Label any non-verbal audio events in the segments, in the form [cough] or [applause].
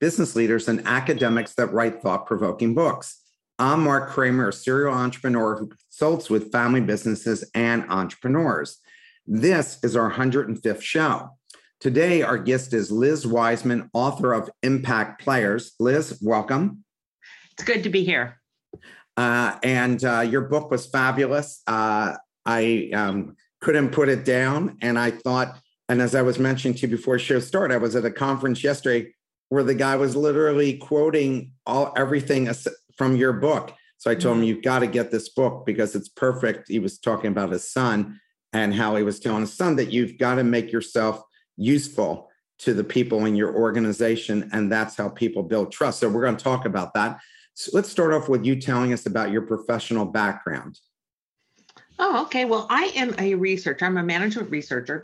business leaders, and academics that write thought provoking books. I'm Mark Kramer, a serial entrepreneur who consults with family businesses and entrepreneurs. This is our 105th show. Today, our guest is Liz Wiseman, author of Impact Players. Liz, welcome. It's good to be here. Uh, and uh, your book was fabulous. Uh, I um, couldn't put it down. And I thought, and as I was mentioning to you before show started, I was at a conference yesterday where the guy was literally quoting all everything from your book. So I told him, mm-hmm. You've got to get this book because it's perfect. He was talking about his son and how he was telling his son that you've got to make yourself useful to the people in your organization. And that's how people build trust. So we're going to talk about that. So let's start off with you telling us about your professional background. Oh, okay. Well, I am a researcher, I'm a management researcher.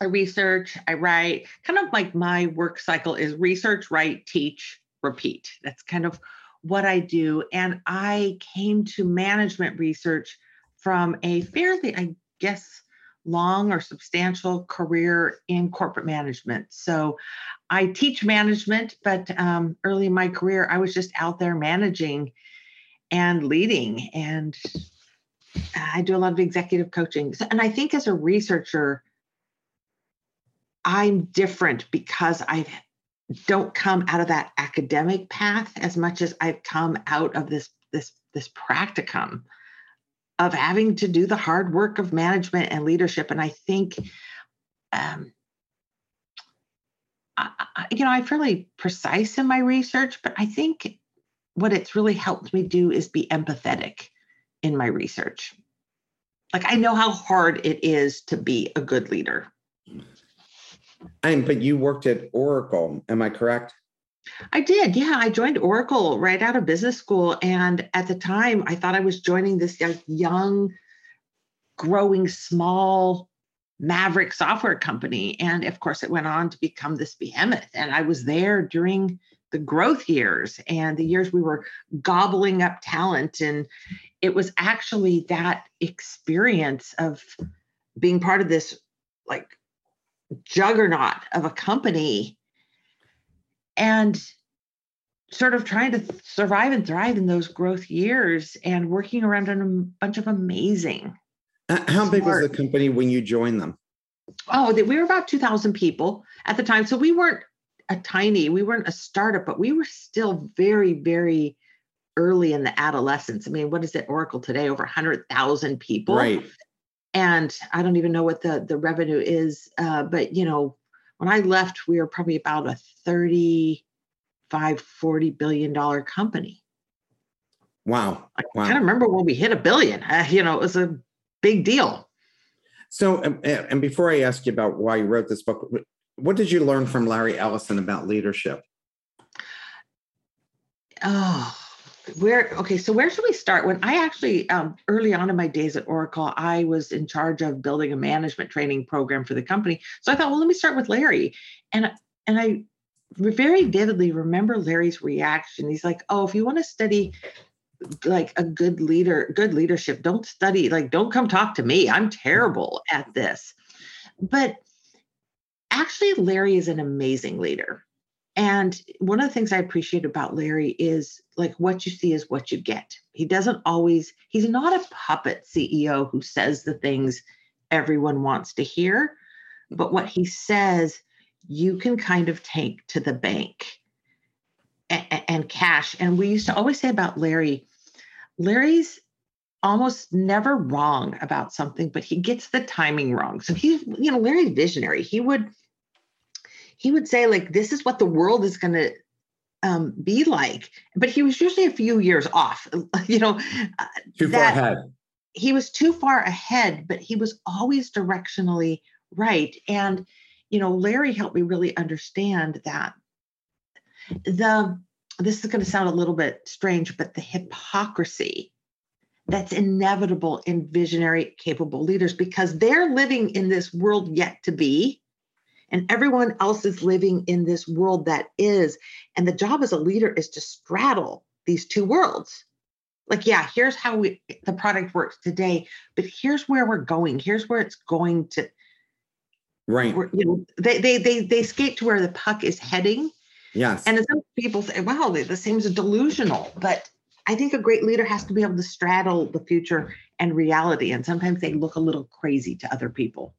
I research, I write, kind of like my work cycle is research, write, teach, repeat. That's kind of what I do. And I came to management research from a fairly, I guess, long or substantial career in corporate management. So I teach management, but um, early in my career, I was just out there managing and leading. And I do a lot of executive coaching. And I think as a researcher, I'm different because I don't come out of that academic path as much as I've come out of this this this practicum of having to do the hard work of management and leadership. And I think, um, I, I, you know, I'm fairly precise in my research, but I think what it's really helped me do is be empathetic in my research. Like I know how hard it is to be a good leader. And but you worked at Oracle, am I correct? I did. Yeah, I joined Oracle right out of business school and at the time I thought I was joining this young growing small maverick software company and of course it went on to become this behemoth and I was there during the growth years and the years we were gobbling up talent and it was actually that experience of being part of this like juggernaut of a company and sort of trying to survive and thrive in those growth years and working around on a bunch of amazing. Uh, how big was the company when you joined them? Oh, we were about 2,000 people at the time. So we weren't a tiny, we weren't a startup, but we were still very, very early in the adolescence. I mean, what is it, Oracle today? Over 100,000 people. Right and I don't even know what the the revenue is. Uh, but you know, when I left, we were probably about a 35, 40 billion dollar company. Wow. I wow. kind of remember when we hit a billion. Uh, you know, it was a big deal. So, and before I ask you about why you wrote this book, what did you learn from Larry Ellison about leadership? Oh, where okay so where should we start? When i actually um, early on in my days at oracle i was in charge of building a management training program for the company. So i thought well let me start with larry. And and i very vividly remember larry's reaction. He's like oh if you want to study like a good leader good leadership don't study like don't come talk to me. I'm terrible at this. But actually larry is an amazing leader and one of the things I appreciate about Larry is like what you see is what you get. He doesn't always, he's not a puppet CEO who says the things everyone wants to hear, but what he says, you can kind of take to the bank and, and cash. And we used to always say about Larry, Larry's almost never wrong about something, but he gets the timing wrong. So he's, you know, Larry's visionary. He would he would say like this is what the world is going to um, be like. But he was usually a few years off [laughs] you know uh, too far ahead. he was too far ahead but he was always directionally right. And you know larry helped me really understand that. The this is going to sound a little bit strange, but the hypocrisy that's inevitable in visionary, capable leaders because they're living in this world yet to be. And everyone else is living in this world that is. And the job as a leader is to straddle these two worlds. Like, yeah, here's how we the product works today, but here's where we're going. Here's where it's going to. Right. You know, they they they they skate to where the puck is heading. Yes. And some people say, "Wow, this seems delusional," but I think a great leader has to be able to straddle the future and reality. And sometimes they look a little crazy to other people.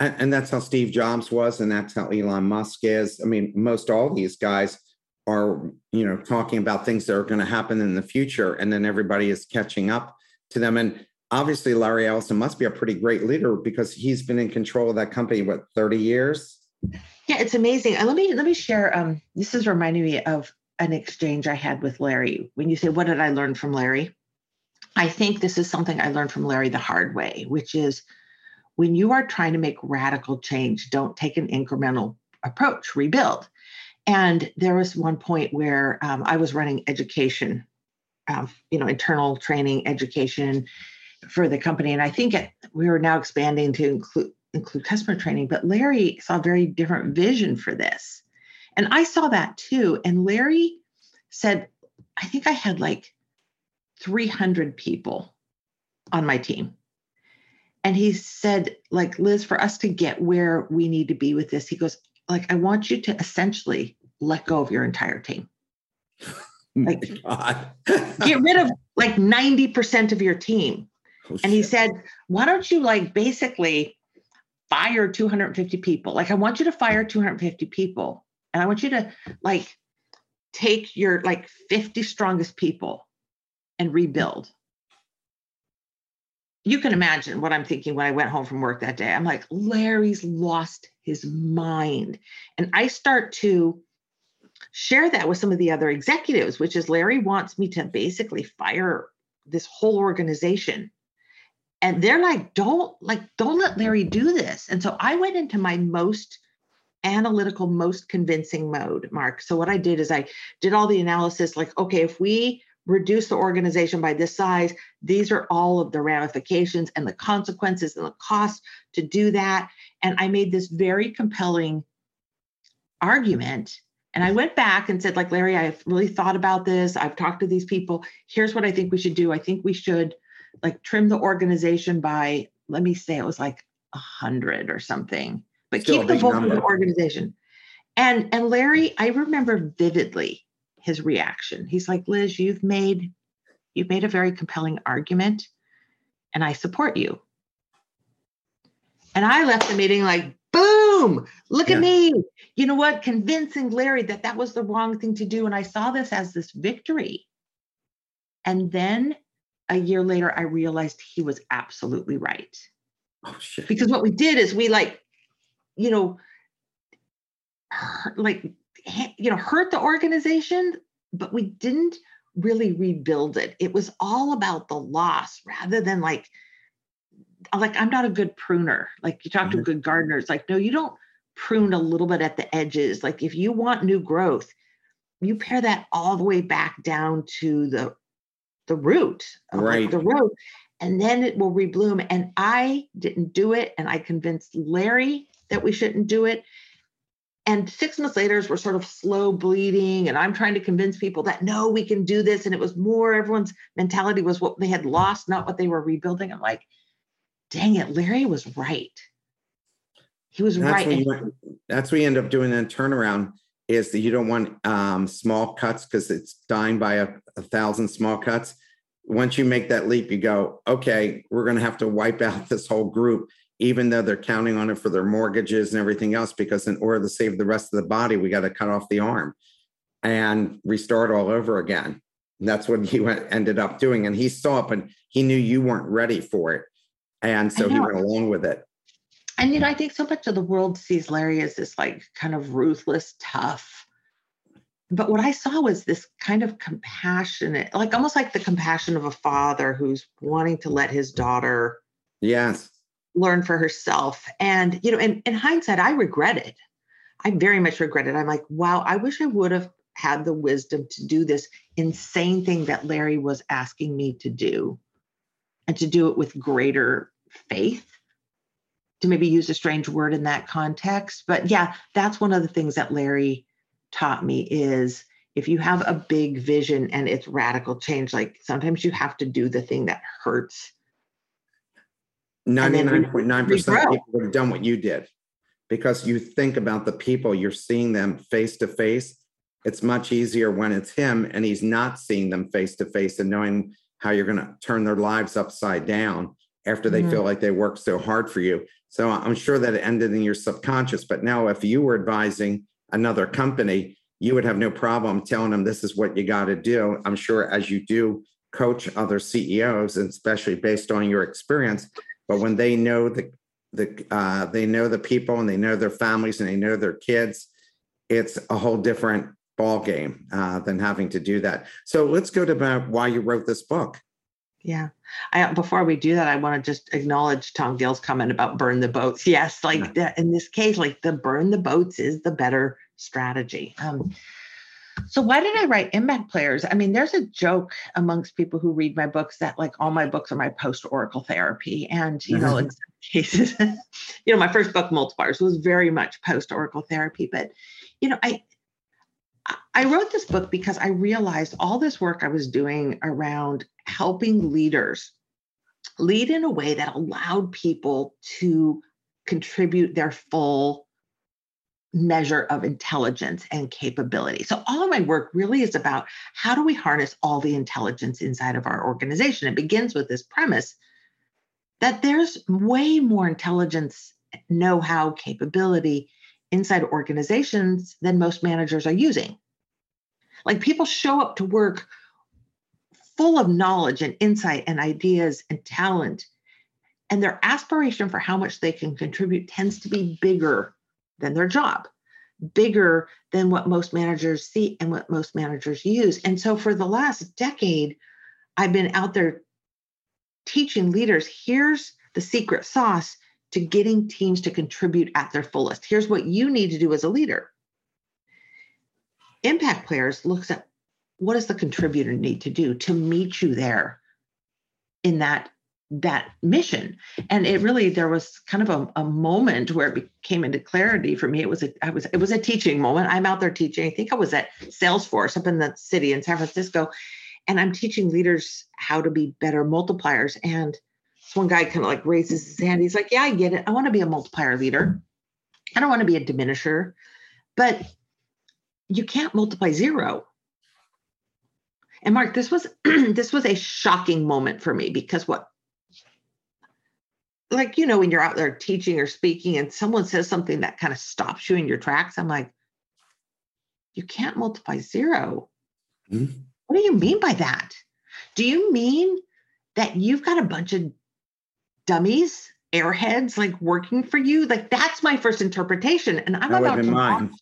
And, and that's how Steve Jobs was, and that's how Elon Musk is. I mean, most all these guys are, you know, talking about things that are going to happen in the future, and then everybody is catching up to them. And obviously, Larry Ellison must be a pretty great leader because he's been in control of that company what 30 years. Yeah, it's amazing. Uh, let me let me share. Um, this is reminding me of an exchange I had with Larry. When you say, What did I learn from Larry? I think this is something I learned from Larry the hard way, which is when you are trying to make radical change, don't take an incremental approach, rebuild. And there was one point where um, I was running education, um, you know, internal training education for the company. And I think it, we were now expanding to include include customer training, but Larry saw a very different vision for this. And I saw that too. And Larry said, I think I had like 300 people on my team. And he said, like, Liz, for us to get where we need to be with this, he goes, like, I want you to essentially let go of your entire team. [laughs] Like, [laughs] get rid of like 90% of your team. Oh, and he said, why don't you like basically fire 250 people? Like, I want you to fire 250 people and I want you to like take your like 50 strongest people and rebuild. You can imagine what I'm thinking when I went home from work that day. I'm like, Larry's lost his mind. And I start to share that with some of the other executives, which is Larry wants me to basically fire this whole organization. And they're like, don't like, don't let Larry do this. And so I went into my most analytical, most convincing mode, Mark. So what I did is I did all the analysis like, okay, if we reduce the organization by this size, these are all of the ramifications and the consequences and the cost to do that. And I made this very compelling argument. And I went back and said, like, Larry, I've really thought about this. I've talked to these people. Here's what I think we should do. I think we should like trim the organization by, let me say it was like a hundred or something but Still keep the bulk of the organization. And and Larry, I remember vividly his reaction. He's like, Liz, you've made you've made a very compelling argument, and I support you. And I left the meeting like, boom, look yeah. at me. You know what? Convincing Larry that that was the wrong thing to do. And I saw this as this victory. And then a year later, I realized he was absolutely right. Oh, shit. Because what we did is we like you know, like, you know, hurt the organization, but we didn't really rebuild it. It was all about the loss rather than like, like I'm not a good pruner. Like you talk mm-hmm. to good gardeners, like, no, you don't prune a little bit at the edges. Like if you want new growth, you pare that all the way back down to the the root right. Like the root and then it will rebloom and i didn't do it and i convinced larry that we shouldn't do it. And six months later, we're sort of slow bleeding, and I'm trying to convince people that no, we can do this. And it was more everyone's mentality was what they had lost, not what they were rebuilding. I'm like, dang it, Larry was right. He was that's right. When that's what you end up doing in turnaround is that you don't want um, small cuts because it's dying by a, a thousand small cuts. Once you make that leap, you go, okay, we're going to have to wipe out this whole group even though they're counting on it for their mortgages and everything else, because in order to save the rest of the body, we got to cut off the arm and restart all over again. And that's what he went, ended up doing. And he saw it, but he knew you weren't ready for it. And so he went along with it. And, you know, I think so much of the world sees Larry as this like kind of ruthless, tough. But what I saw was this kind of compassionate, like almost like the compassion of a father who's wanting to let his daughter yes learn for herself. And, you know, in, in hindsight, I regret it. I very much regret it. I'm like, wow, I wish I would have had the wisdom to do this insane thing that Larry was asking me to do and to do it with greater faith to maybe use a strange word in that context but yeah that's one of the things that larry taught me is if you have a big vision and it's radical change like sometimes you have to do the thing that hurts 99.9% of people would have done what you did. Because you think about the people you're seeing them face to face it's much easier when it's him and he's not seeing them face to face and knowing how you're going to turn their lives upside down after they mm-hmm. feel like they worked so hard for you. So i'm sure that it ended in your subconscious but now if you were advising another company you would have no problem telling them this is what you got to do. I'm sure as you do coach other ceos and especially based on your experience but when they know the the uh, they know the people and they know their families and they know their kids it's a whole different ball game uh, than having to do that so let's go to about why you wrote this book yeah. I, before we do that, I want to just acknowledge Tom Gill's comment about burn the boats. Yes, like yeah. in this case, like the burn the boats is the better strategy. Um, so why did I write impact players? I mean, there's a joke amongst people who read my books that like all my books are my post oracle therapy, and you know, mm-hmm. in some cases, [laughs] you know, my first book, Multipliers, was very much post oracle therapy. But you know, I I wrote this book because I realized all this work I was doing around helping leaders lead in a way that allowed people to contribute their full measure of intelligence and capability. So, all of my work really is about how do we harness all the intelligence inside of our organization? It begins with this premise that there's way more intelligence, know how, capability inside organizations than most managers are using. Like people show up to work full of knowledge and insight and ideas and talent. And their aspiration for how much they can contribute tends to be bigger than their job, bigger than what most managers see and what most managers use. And so for the last decade, I've been out there teaching leaders here's the secret sauce to getting teams to contribute at their fullest. Here's what you need to do as a leader. Impact Players looks at what does the contributor need to do to meet you there in that that mission and it really there was kind of a, a moment where it came into clarity for me it was a i was it was a teaching moment i'm out there teaching i think i was at salesforce up in the city in san francisco and i'm teaching leaders how to be better multipliers and this one guy kind of like raises his hand. He's like, Yeah, I get it. I want to be a multiplier leader. I don't want to be a diminisher, but you can't multiply zero. And Mark, this was [clears throat] this was a shocking moment for me because what like you know when you're out there teaching or speaking and someone says something that kind of stops you in your tracks, I'm like, you can't multiply 0 mm-hmm. What do you mean by that? Do you mean that you've got a bunch of dummies, airheads, like working for you. Like that's my first interpretation. And I'm that about to mine.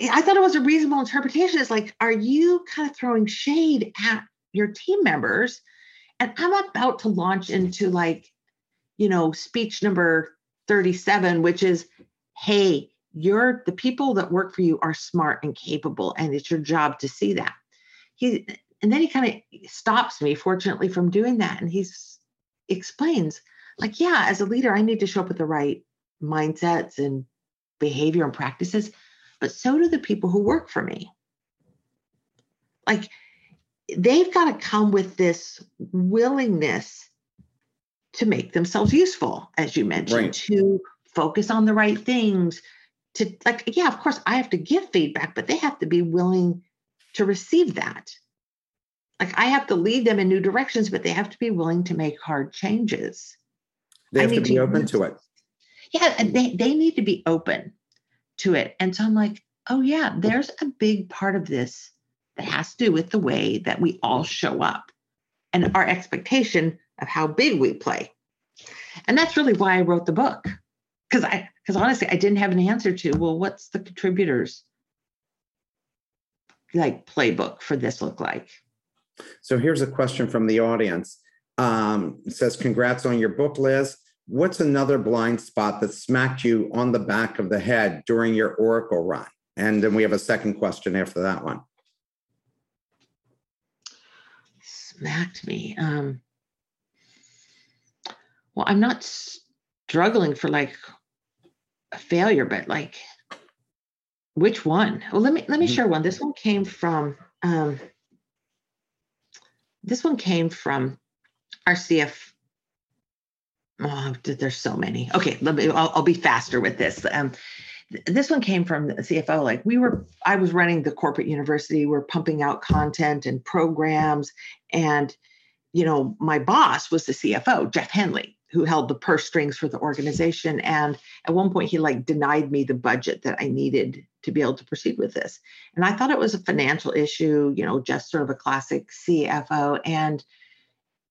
I thought it was a reasonable interpretation. It's like, are you kind of throwing shade at your team members? And I'm about to launch into like, you know, speech number 37, which is, hey, you're the people that work for you are smart and capable, and it's your job to see that. He and then he kind of stops me, fortunately, from doing that. And he explains like yeah as a leader i need to show up with the right mindsets and behavior and practices but so do the people who work for me like they've got to come with this willingness to make themselves useful as you mentioned right. to focus on the right things to like yeah of course i have to give feedback but they have to be willing to receive that like I have to lead them in new directions, but they have to be willing to make hard changes. They have to be to open to it. Yeah, and they, they need to be open to it. And so I'm like, oh yeah, there's a big part of this that has to do with the way that we all show up and our expectation of how big we play. And that's really why I wrote the book. Because I because honestly, I didn't have an answer to, well, what's the contributors like playbook for this look like? So here's a question from the audience. Um, it says, Congrats on your book, Liz. What's another blind spot that smacked you on the back of the head during your Oracle run? And then we have a second question after that one. Smacked me. Um, well, I'm not struggling for like a failure, but like which one? Well, let me let me mm-hmm. share one. This one came from um, this one came from our CF. Oh, there's so many. Okay, let me. I'll, I'll be faster with this. Um, this one came from the CFO. Like we were, I was running the corporate university. We're pumping out content and programs, and you know, my boss was the CFO, Jeff Henley, who held the purse strings for the organization. And at one point, he like denied me the budget that I needed to be able to proceed with this. And I thought it was a financial issue, you know, just sort of a classic CFO. And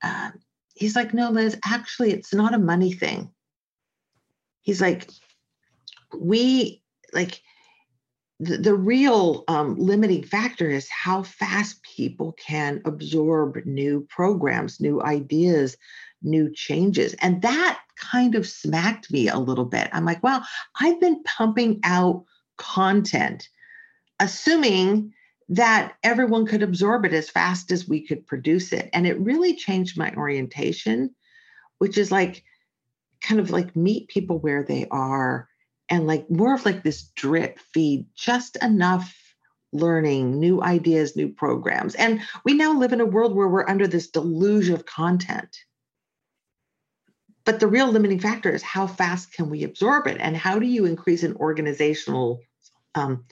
uh, he's like, no, Liz, actually, it's not a money thing. He's like, we like the, the real um, limiting factor is how fast people can absorb new programs, new ideas, new changes. And that kind of smacked me a little bit. I'm like, wow, I've been pumping out content, assuming that everyone could absorb it as fast as we could produce it. And it really changed my orientation, which is like kind of like meet people where they are and like more of like this drip feed, just enough learning, new ideas, new programs. And we now live in a world where we're under this deluge of content. But the real limiting factor is how fast can we absorb it? And how do you increase an organizational um,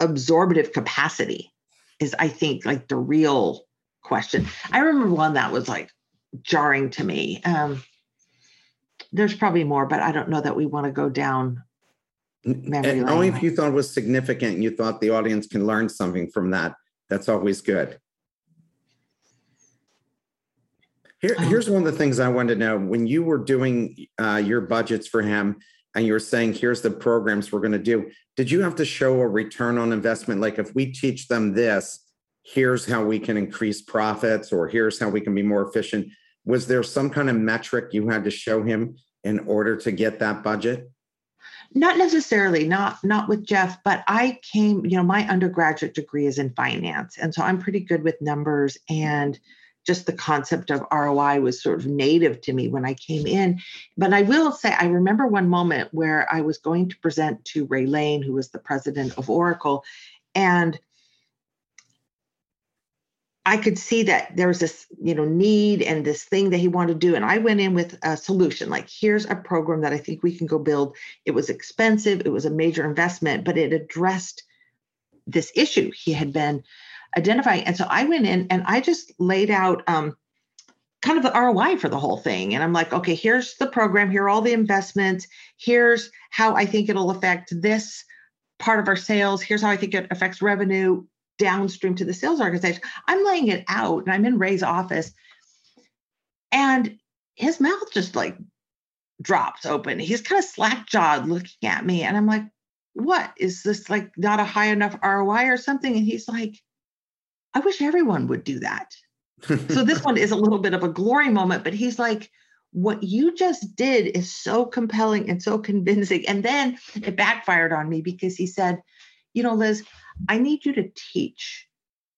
absorptive capacity is i think like the real question. I remember one that was like jarring to me. Um, there's probably more but i don't know that we want to go down memory and only if you thought it was significant and you thought the audience can learn something from that that's always good Here, um, here's one of the things i wanted to know. When you were doing uh, your budgets for him and you were saying here's the programs we're going to do did you have to show a return on investment? Like if we teach them this here's how we can increase profits or here's how we can be more efficient was there some kind of metric you had to show him in order to get that budget? Not necessarily not not with jeff but i came you know my undergraduate degree is in finance and so i'm pretty good with numbers and just the concept of ROI was sort of native to me when I came in. But I will say, I remember one moment where I was going to present to Ray Lane, who was the president of Oracle, and I could see that there was this, you know, need and this thing that he wanted to do. And I went in with a solution like, here's a program that I think we can go build. It was expensive, it was a major investment, but it addressed this issue he had been identifying. And so I went in and I just laid out um, kind of the ROI for the whole thing. And I'm like, okay, here's the program, here are all the investments, here's how I think it'll affect this part of our sales, here's how I think it affects revenue downstream to the sales organization. I'm laying it out and I'm in Ray's office. And his mouth just like drops open. He's kind of slack jawed looking at me. And I'm like, what is this like not a high enough ROI or something? And he's like, I wish everyone would do that. so this [laughs] one is a little bit of a glory moment, but he's like, what you just did is so compelling and so convincing. And then it backfired on me because he said, you know, Liz, I need you to teach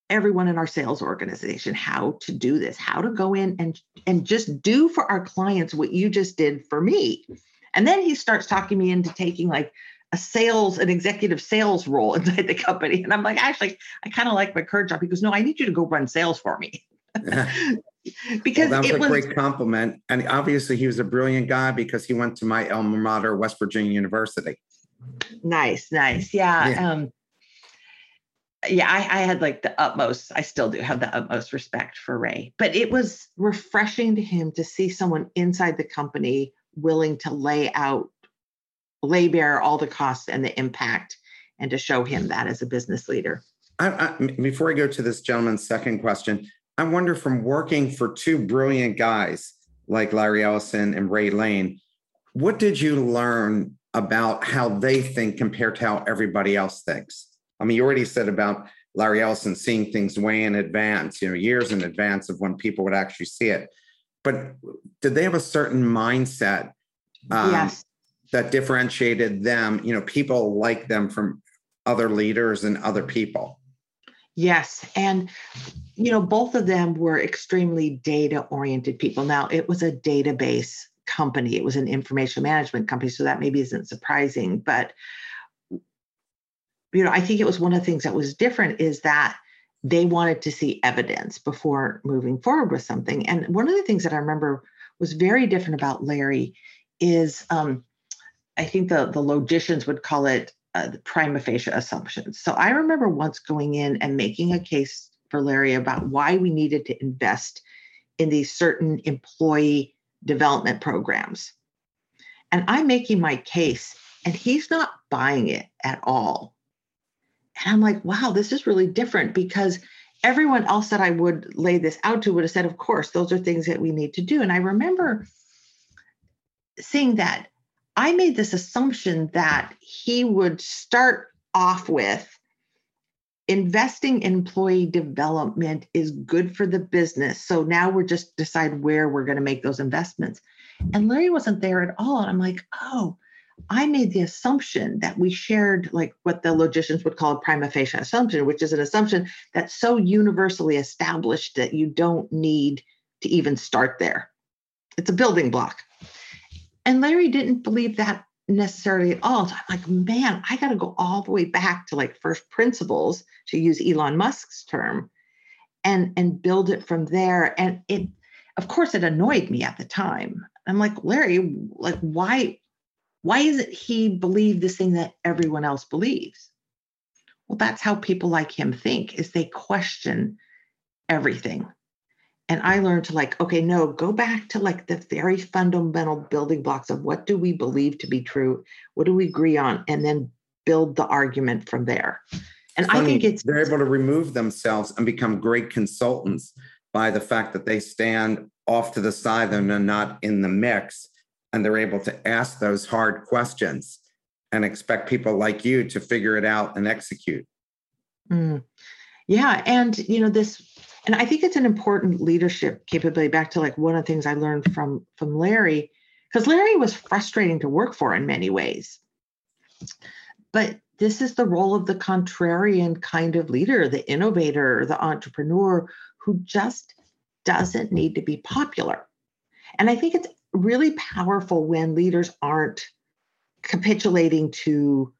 everyone in our sales organization how to do this, how to go in and and just do for our clients what you just did for me. And then he starts talking me into taking like a sales, an executive sales role inside the company. And I'm like, actually, I kind of like my current job. He goes, no, I need you to go run sales for me. [laughs] because well, that was a was, great compliment. And obviously he was a brilliant guy because he went to my alma mater, West Virginia University. Nice, nice. Yeah. yeah. Um, yeah, I, I, had like the utmost, I still do have the utmost respect for Ray, but it was refreshing to him to see someone inside the company willing to lay out lay bare all the costs and the impact and to show him that as a business leader. I, I, before I go to this gentleman's second question, I wonder from working for two brilliant guys like Larry Ellison and Ray Lane, what did you learn about how they think compared to how everybody else thinks? I mean, you already said about Larry Ellison seeing things way in advance, you know, years in advance of when people would actually see it. But did they have a certain mindset um, yes that differentiated them, you know, people like them from other leaders and other people. Yes. And, you know, both of them were extremely data oriented people. Now, it was a database company, it was an information management company. So that maybe isn't surprising. But, you know, I think it was one of the things that was different is that they wanted to see evidence before moving forward with something. And one of the things that I remember was very different about Larry is um, I think the, the logicians would call it uh, the prima facie assumptions. So I remember once going in and making a case for Larry about why we needed to invest in these certain employee development programs. And I'm making my case, and he's not buying it at all. And I'm like, wow, this is really different because everyone else that I would lay this out to would have said, of course, those are things that we need to do. And I remember seeing that I made this assumption that he would start off with investing in employee development is good for the business. So now we're just decide where we're going to make those investments. And Larry wasn't there at all. And I'm like, oh, I made the assumption that we shared like what the logicians would call a prima facie assumption, which is an assumption that's so universally established that you don't need to even start there. It's a building block. And Larry didn't believe that necessarily at all. So I'm like, man, I got to go all the way back to like first principles, to use Elon Musk's term, and and build it from there. And it, of course, it annoyed me at the time. I'm like, Larry, like, why, why is it he believe this thing that everyone else believes? Well, that's how people like him think, is they question everything and i learned to like okay no go back to like the very fundamental building blocks of what do we believe to be true what do we agree on and then build the argument from there and Funny, i think it's they're able to remove themselves and become great consultants by the fact that they stand off to the side and are not in the mix and they're able to ask those hard questions and expect people like you to figure it out and execute mm. yeah and you know this and i think it's an important leadership capability back to like one of the things i learned from from larry because larry was frustrating to work for in many ways. But this is the role of the contrarian kind of leader the innovator the entrepreneur who just doesn't need to be popular. And i think it's really powerful when leaders aren't capitulating to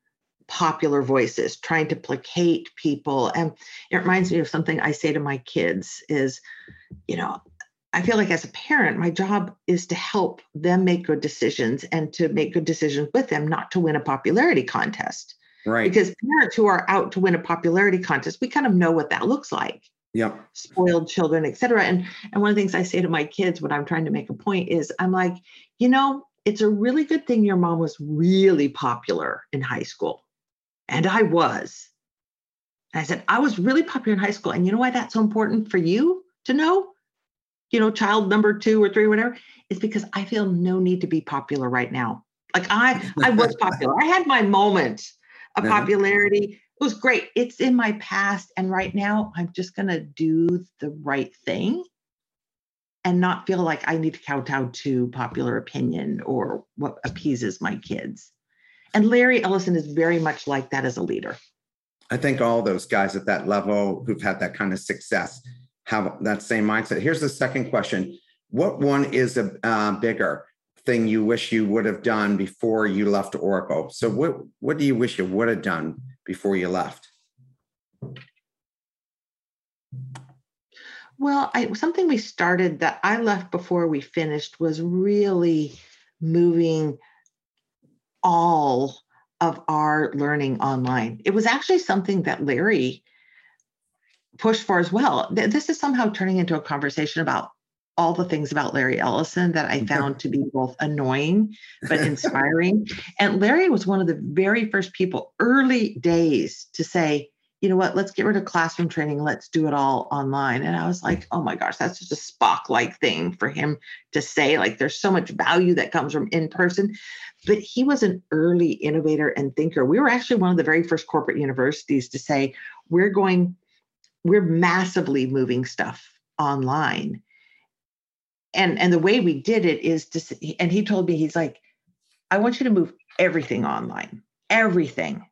popular voices trying to placate people. And it reminds me of something i say to my kids is you know i feel like as a parent my job is to help them make good decisions and to make good decisions with them not to win a popularity contest. Right. Because parents who are out to win a popularity contest we kind of know what that looks like. Yeah spoiled children etc and and one of the things i say to my kids when i'm trying to make a point is i'm like you know it's a really good thing your mom was really popular in high school and I was. And I said, I was really popular in high school. And you know why that's so important for you to know? You know, child number two or three, or whatever, is because I feel no need to be popular right now. Like I, I was popular. I had my moment of uh-huh. popularity. It was great. It's in my past. And right now, I'm just going to do the right thing and not feel like I need to kowtow to popular opinion or what appeases my kids. And Larry Ellison is very much like that as a leader. I think all those guys at that level who've had that kind of success have that same mindset. Here's the second question What one is a uh, bigger thing you wish you would have done before you left Oracle? So, what, what do you wish you would have done before you left? Well, I, something we started that I left before we finished was really moving all of our learning online. It was actually something that Larry pushed for as well. This is somehow turning into a conversation about all the things about Larry Ellison that I found to be both annoying but [laughs] inspiring. and Larry was one of the very first people, early days, to say, you know what, let's get rid of classroom training, let's do it all online. And I was like, oh my gosh, that's just a Spock like thing for him to say. Like, there's so much value that comes from in person. But he was an early innovator and thinker. We were actually one of the very first corporate universities to say, we're going, we're massively moving stuff online. And, and the way we did it is to, and he told me, he's like, I want you to move everything online, everything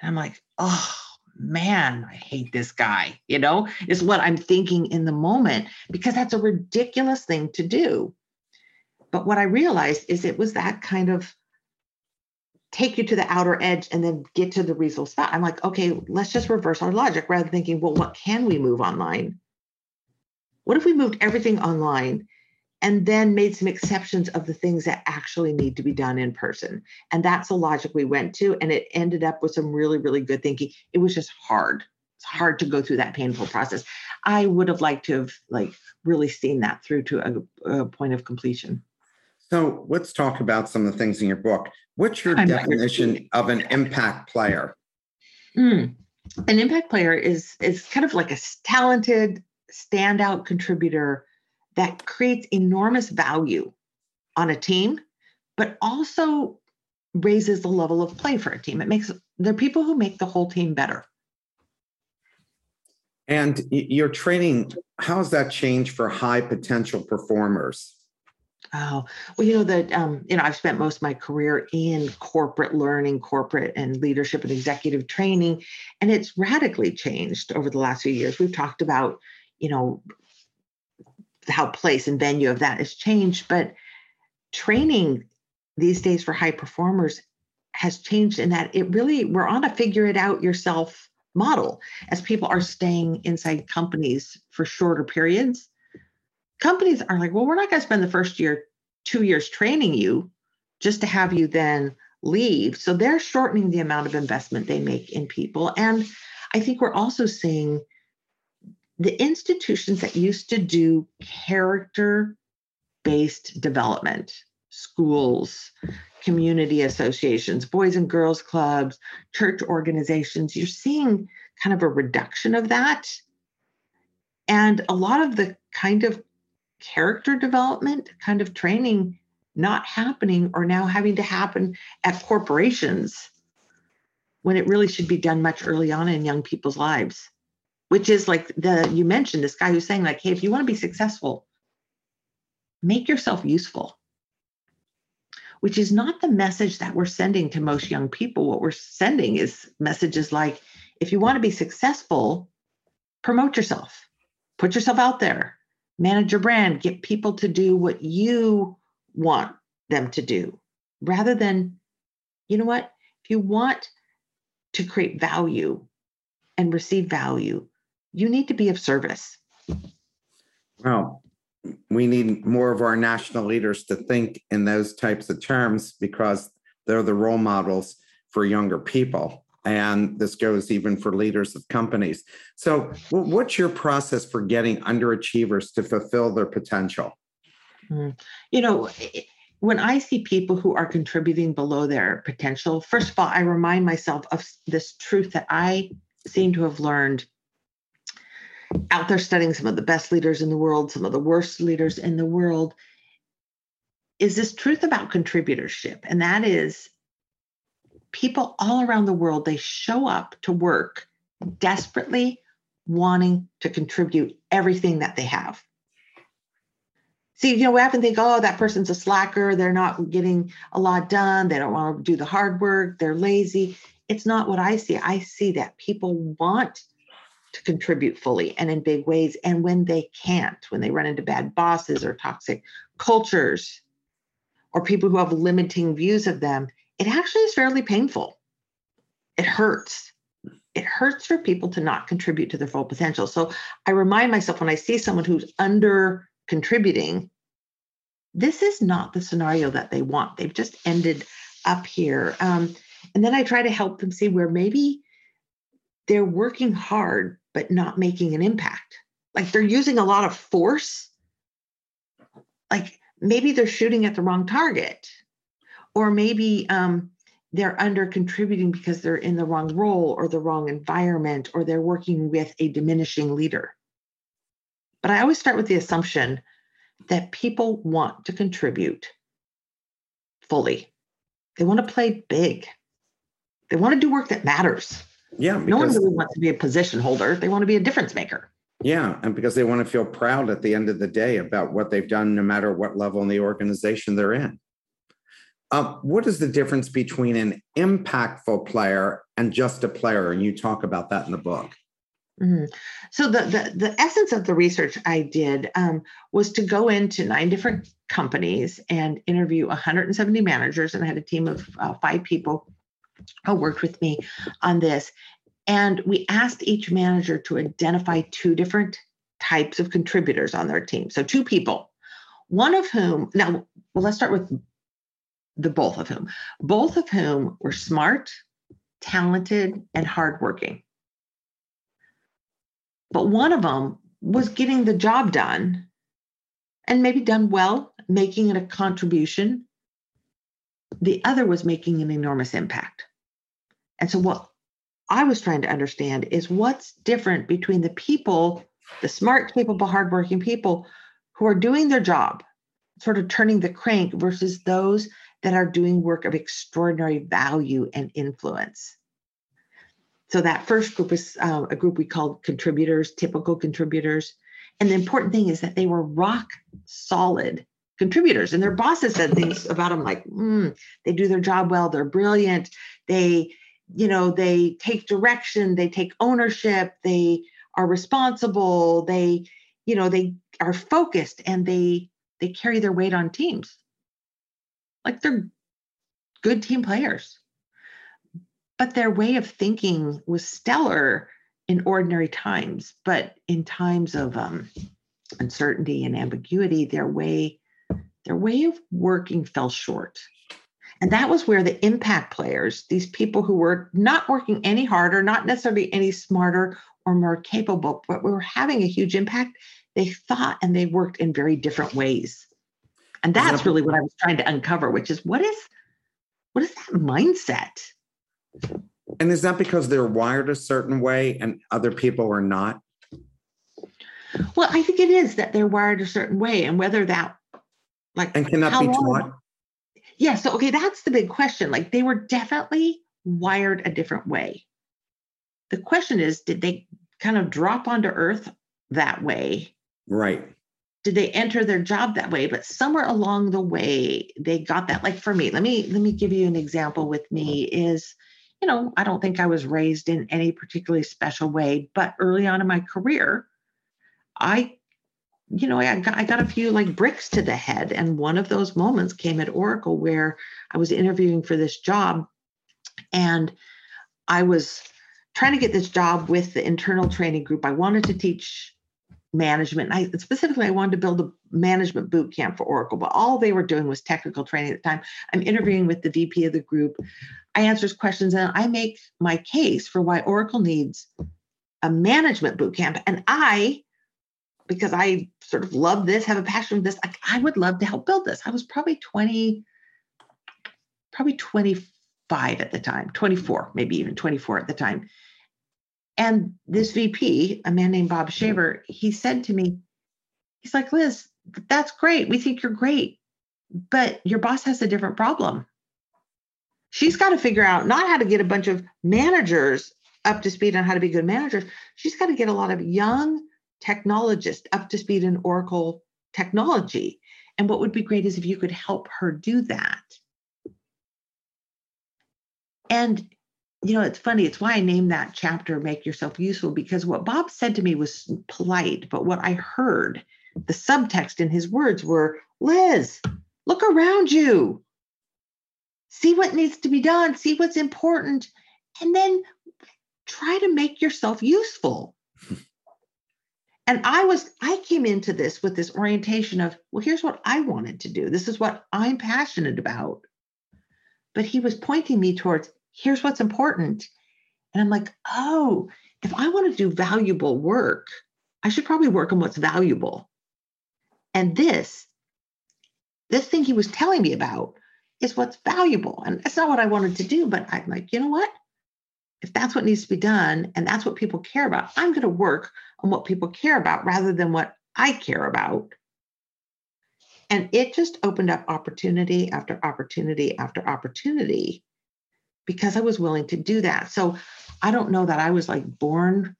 And I'm like, oh man, I hate this guy, you know, is what I'm thinking in the moment because that's a ridiculous thing to do. But what I realized is it was that kind of take you to the outer edge and then get to the reasonable spot. I'm like, okay, let's just reverse our logic rather than thinking, well, what can we move online? What if we moved everything online and then made some exceptions of the things that actually need to be done in person? And that's the logic we went to. And it ended up with some really, really good thinking. It was just hard. It's hard to go through that painful process. I would have liked to have like really seen that through to a, a point of completion. So let's talk about some of the things in your book. What's your I'm definition of an impact player? Mm. An impact player is is kind of like a talented, standout contributor that creates enormous value on a team, but also raises the level of play for a team. It makes they're people who make the whole team better. And your training, how has that changed for high potential performers? Oh, well, you know that um, you know I've spent most of my career in corporate learning, corporate and leadership and executive training, and it's radically changed over the last few years. We've talked about, you know, how place and venue of that has changed, but training these days for high performers has changed in that it really we're on a figure it out yourself model as people are staying inside companies for shorter periods companies are like, well, we're not going to spend the first year, two years training you just to have you then leave. So they're shortening the amount of investment they make in people. And I think we're also seeing the institutions that used to do character based development, schools, community associations, boys and girls clubs, church organizations, you're seeing kind of a reduction of that. And a lot of the kind of character development kind of training not happening or now having to happen at corporations when it really should be done much early on in young people's lives which is like the you mentioned this guy who's saying like hey if you want to be successful make yourself useful. Which is not the message that we're sending to most young people. What we're sending is messages like if you want to be successful promote yourself. Put yourself out there. Manage your brand, get people to do what you want them to do. Rather than, you know what? If you want to create value and receive value, you need to be of service. Well, we need more of our national leaders to think in those types of terms because they're the role models for younger people and this goes even for leaders of companies. So, what's your process for getting underachievers to fulfill their potential? Mm. You know, when I see people who are contributing below their potential, first of all, I remind myself of this truth that I seem to have learned out there studying some of the best leaders in the world, some of the worst leaders in the world, is this truth about contributorship. And that is people all around the world, they show up to work desperately wanting to contribute everything that they have. See, you know, we often think, oh, that person's a slacker. They're not getting a lot done. They don't want to do the hard work. They're lazy. It's not what I see. I see that people want to contribute fully and in big ways. And when they can't, when they run into bad bosses or toxic cultures or people who have limiting views of them, it actually is fairly painful. It hurts. It hurts for people to not contribute to their full potential. So I remind myself when I see someone who's under contributing, this is not the scenario that they want. They've just ended up here. Um, and then I try to help them see where maybe they're working hard, but not making an impact. Like they're using a lot of force. Like maybe they're shooting at the wrong target or maybe um, they're under contributing because they're in the wrong role or the wrong environment or they're working with a diminishing leader. But I always start with the assumption that people want to contribute fully. They want to play big. They want to do work that matters. Yeah. no one really wants to be a position holder. They want to be a difference maker. Yeah. And because they want to feel proud at the end of the day about what they've done, no matter what level in the organization they're in. Uh, what is the difference between an impactful player and just a player? And you talk about that in the book. Mm-hmm. So the, the the essence of the research I did um, was to go into nine different companies and interview 170 managers, and I had a team of uh, five people who worked with me on this. And we asked each manager to identify two different types of contributors on their team. So two people, one of whom now well let's start with the both of whom, both of whom were smart, talented, and hardworking. But one of them was getting the job done and maybe done well, making it a contribution. The other was making an enormous impact. And so, what I was trying to understand is what's different between the people, the smart, capable, hardworking people who are doing their job, sort of turning the crank, versus those that are doing work of extraordinary value and influence. So that first group is uh, a group we called contributors, typical contributors. And the important thing is that they were rock solid contributors. And their bosses said things about them like, mm, they do their job well, they're brilliant, they, you know, they take direction, they take ownership, they are responsible, they, you know, they are focused and they they carry their weight on teams like they're good team players. But their way of thinking was stellar in ordinary times, but in times of um, uncertainty and ambiguity, their way their way of working fell short. And that was where the impact players, these people who were not working any harder, not necessarily any smarter or more capable, but were having a huge impact, they thought and they worked in very different ways. And that's really what I was trying to uncover, which is what is what is that mindset? And is that because they're wired a certain way and other people are not? Well, I think it is that they're wired a certain way, and whether that like and cannot be taught. Yeah, so okay, that's the big question. Like they were definitely wired a different way. The question is, did they kind of drop onto earth that way? Right did they enter their job that way but somewhere along the way they got that like for me let me let me give you an example with me is you know i don't think i was raised in any particularly special way but early on in my career i you know I got, I got a few like bricks to the head and one of those moments came at oracle where i was interviewing for this job and i was trying to get this job with the internal training group i wanted to teach management. I specifically I wanted to build a management boot camp for Oracle, but all they were doing was technical training at the time. I'm interviewing with the VP of the group. I answer questions and I make my case for why Oracle needs a management boot camp. And I, because I sort of love this, have a passion for this, like I would love to help build this. I was probably 20, probably 25 at the time, 24, maybe even 24 at the time. And this VP, a man named Bob Shaver, he said to me, he's like, Liz, that's great. We think you're great, but your boss has a different problem. She's got to figure out not how to get a bunch of managers up to speed on how to be good managers. She's got to get a lot of young technologists up to speed in Oracle technology. And what would be great is if you could help her do that. And you know, it's funny. It's why I named that chapter Make Yourself Useful, because what Bob said to me was polite, but what I heard, the subtext in his words were Liz, look around you, see what needs to be done, see what's important, and then try to make yourself useful. [laughs] and I was, I came into this with this orientation of, well, here's what I wanted to do. This is what I'm passionate about. But he was pointing me towards here's what's important. And I'm like, oh, if I want to do valuable work, I should probably work on what's valuable. And this, this thing he was telling me about is what's valuable. And that's not what I wanted to do, but I'm like, you know what? If that's what needs to be done and that's what people care about, I'm going to work on what people care about rather than what I care about. And it just opened up opportunity after opportunity after opportunity because I was willing to do that. So I don't know that I was like born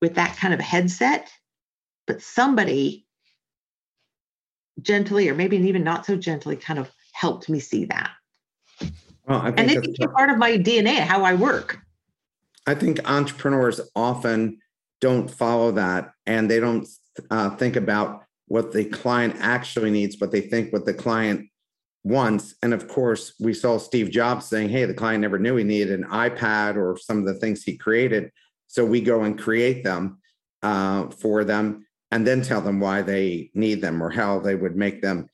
with that kind of headset, but somebody gently, or maybe even not so gently, kind of helped me see that. Well, and it became part of my DNA, how I work. I think entrepreneurs often don't follow that and they don't uh, think about what the client actually needs, but they think what the client wants. And of course, we saw Steve Jobs saying, hey, the client never knew he needed an iPad or some of the things he created. So we go and create them uh, for them and then tell them why they need them or how they would make them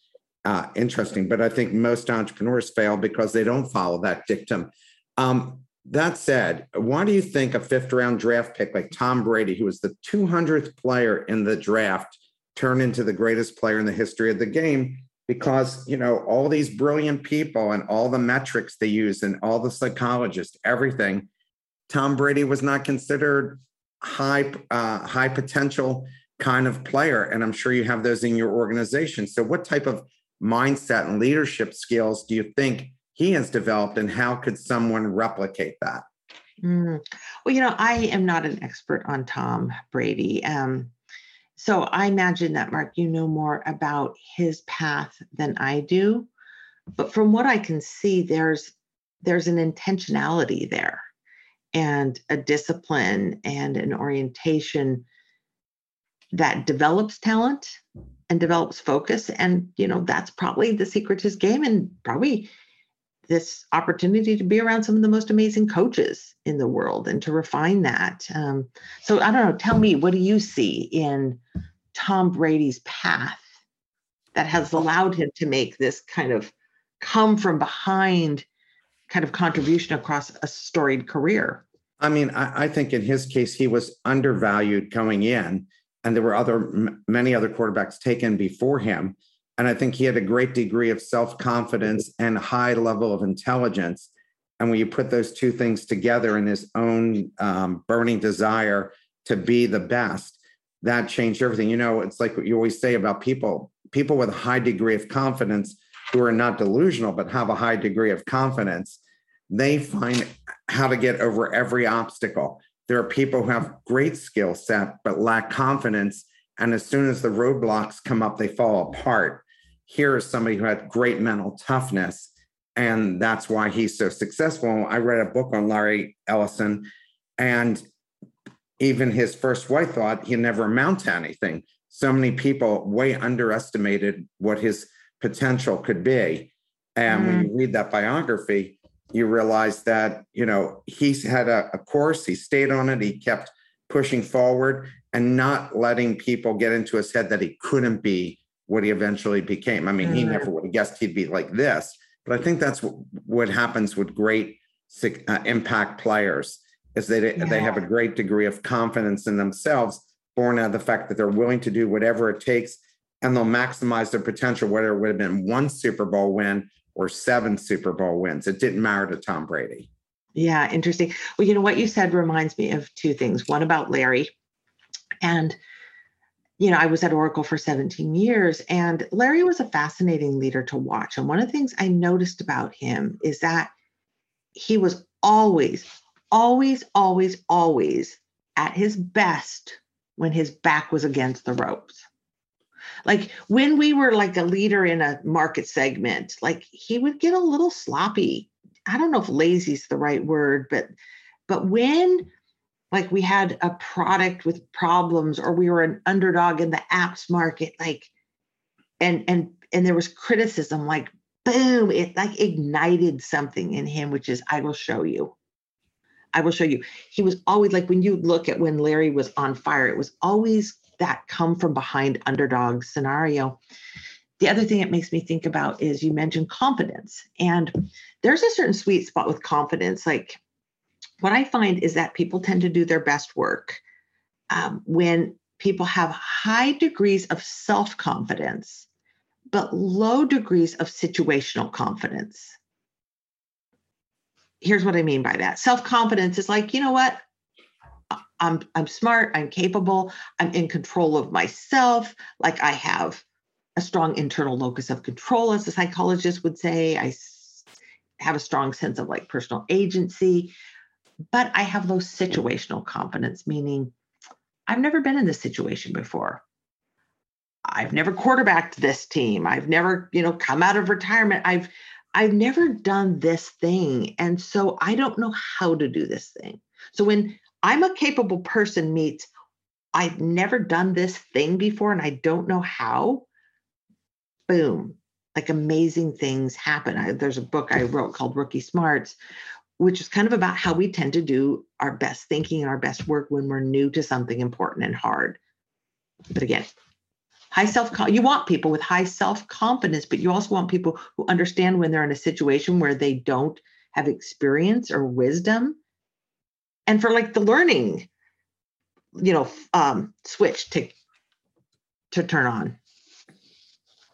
uh, interesting. But I think most entrepreneurs fail because they don't follow that dictum. Um, that said, why do you think a fifth round draft pick like Tom Brady, who was the 200th player in the draft, turned into the greatest player in the history of the game? Because, you know, all these brilliant people and all the metrics they use and all the psychologists, everything, Tom Brady was not considered high, uh, high potential kind of player. And I'm sure you have those in your organization. So, what type of mindset and leadership skills do you think he has developed, and how could someone replicate that? Mm. Well, you know, I am not an expert on Tom Brady. Um, so I imagine that, Mark, you know more about his path than I do. But from what I can see, there's there's an intentionality there and a discipline and an orientation that develops talent and develops focus and you know that's probably the secret to his game and probably this opportunity to be around some of the most amazing coaches in the world and to refine that um, so i don't know tell me what do you see in tom brady's path that has allowed him to make this kind of come from behind kind of contribution across a storied career? I mean I, I think in his case he was undervalued going in and there were other many other quarterbacks taken before him and i think he had a great degree of self-confidence and high level of intelligence and when you put those two things together in his own um, burning desire to be the best that changed everything you know it's like what you always say about people people with a high degree of confidence who are not delusional but have a high degree of confidence they find how to get over every obstacle there are people who have great skill set but lack confidence. And as soon as the roadblocks come up, they fall apart. Here is somebody who had great mental toughness. And that's why he's so successful. I read a book on Larry Ellison, and even his first wife thought he'd never amount to anything. So many people way underestimated what his potential could be. And mm. when you read that biography, you realize that you know he's had a, a course he stayed on it he kept pushing forward and not letting people get into his head that he couldn't be what he eventually became i mean mm-hmm. he never would have guessed he'd be like this but i think that's what, what happens with great uh, impact players is they yeah. they have a great degree of confidence in themselves born out of the fact that they're willing to do whatever it takes and they'll maximize their potential whether it would have been one super bowl win or seven Super Bowl wins. It didn't matter to Tom Brady. Yeah, interesting. Well, you know what you said reminds me of two things. One about Larry, and you know, I was at Oracle for 17 years, and Larry was a fascinating leader to watch. And one of the things I noticed about him is that he was always, always, always, always at his best when his back was against the ropes. Like when we were like a leader in a market segment, like he would get a little sloppy. I don't know if lazy is the right word, but but when like we had a product with problems or we were an underdog in the apps market, like and and and there was criticism, like boom, it like ignited something in him, which is I will show you. I will show you. He was always like when you look at when Larry was on fire, it was always that come from behind underdog scenario. The other thing it makes me think about is you mentioned confidence. And there's a certain sweet spot with confidence. Like what I find is that people tend to do their best work um, when people have high degrees of self confidence, but low degrees of situational confidence. Here's what I mean by that self confidence is like, you know what? I'm I'm smart, I'm capable, I'm in control of myself, like I have a strong internal locus of control as a psychologist would say. I have a strong sense of like personal agency, but I have low situational confidence meaning I've never been in this situation before. I've never quarterbacked this team. I've never, you know, come out of retirement. I've I've never done this thing. And so I don't know how to do this thing. So when I'm a capable person meets, I've never done this thing before and I don't know how, boom, like amazing things happen. I, there's a book I wrote called Rookie Smarts, which is kind of about how we tend to do our best thinking and our best work when we're new to something important and hard. But again, high self you want people with high self confidence, but you also want people who understand when they're in a situation where they don't have experience or wisdom. And for like the learning, you know, um, switch to to turn on.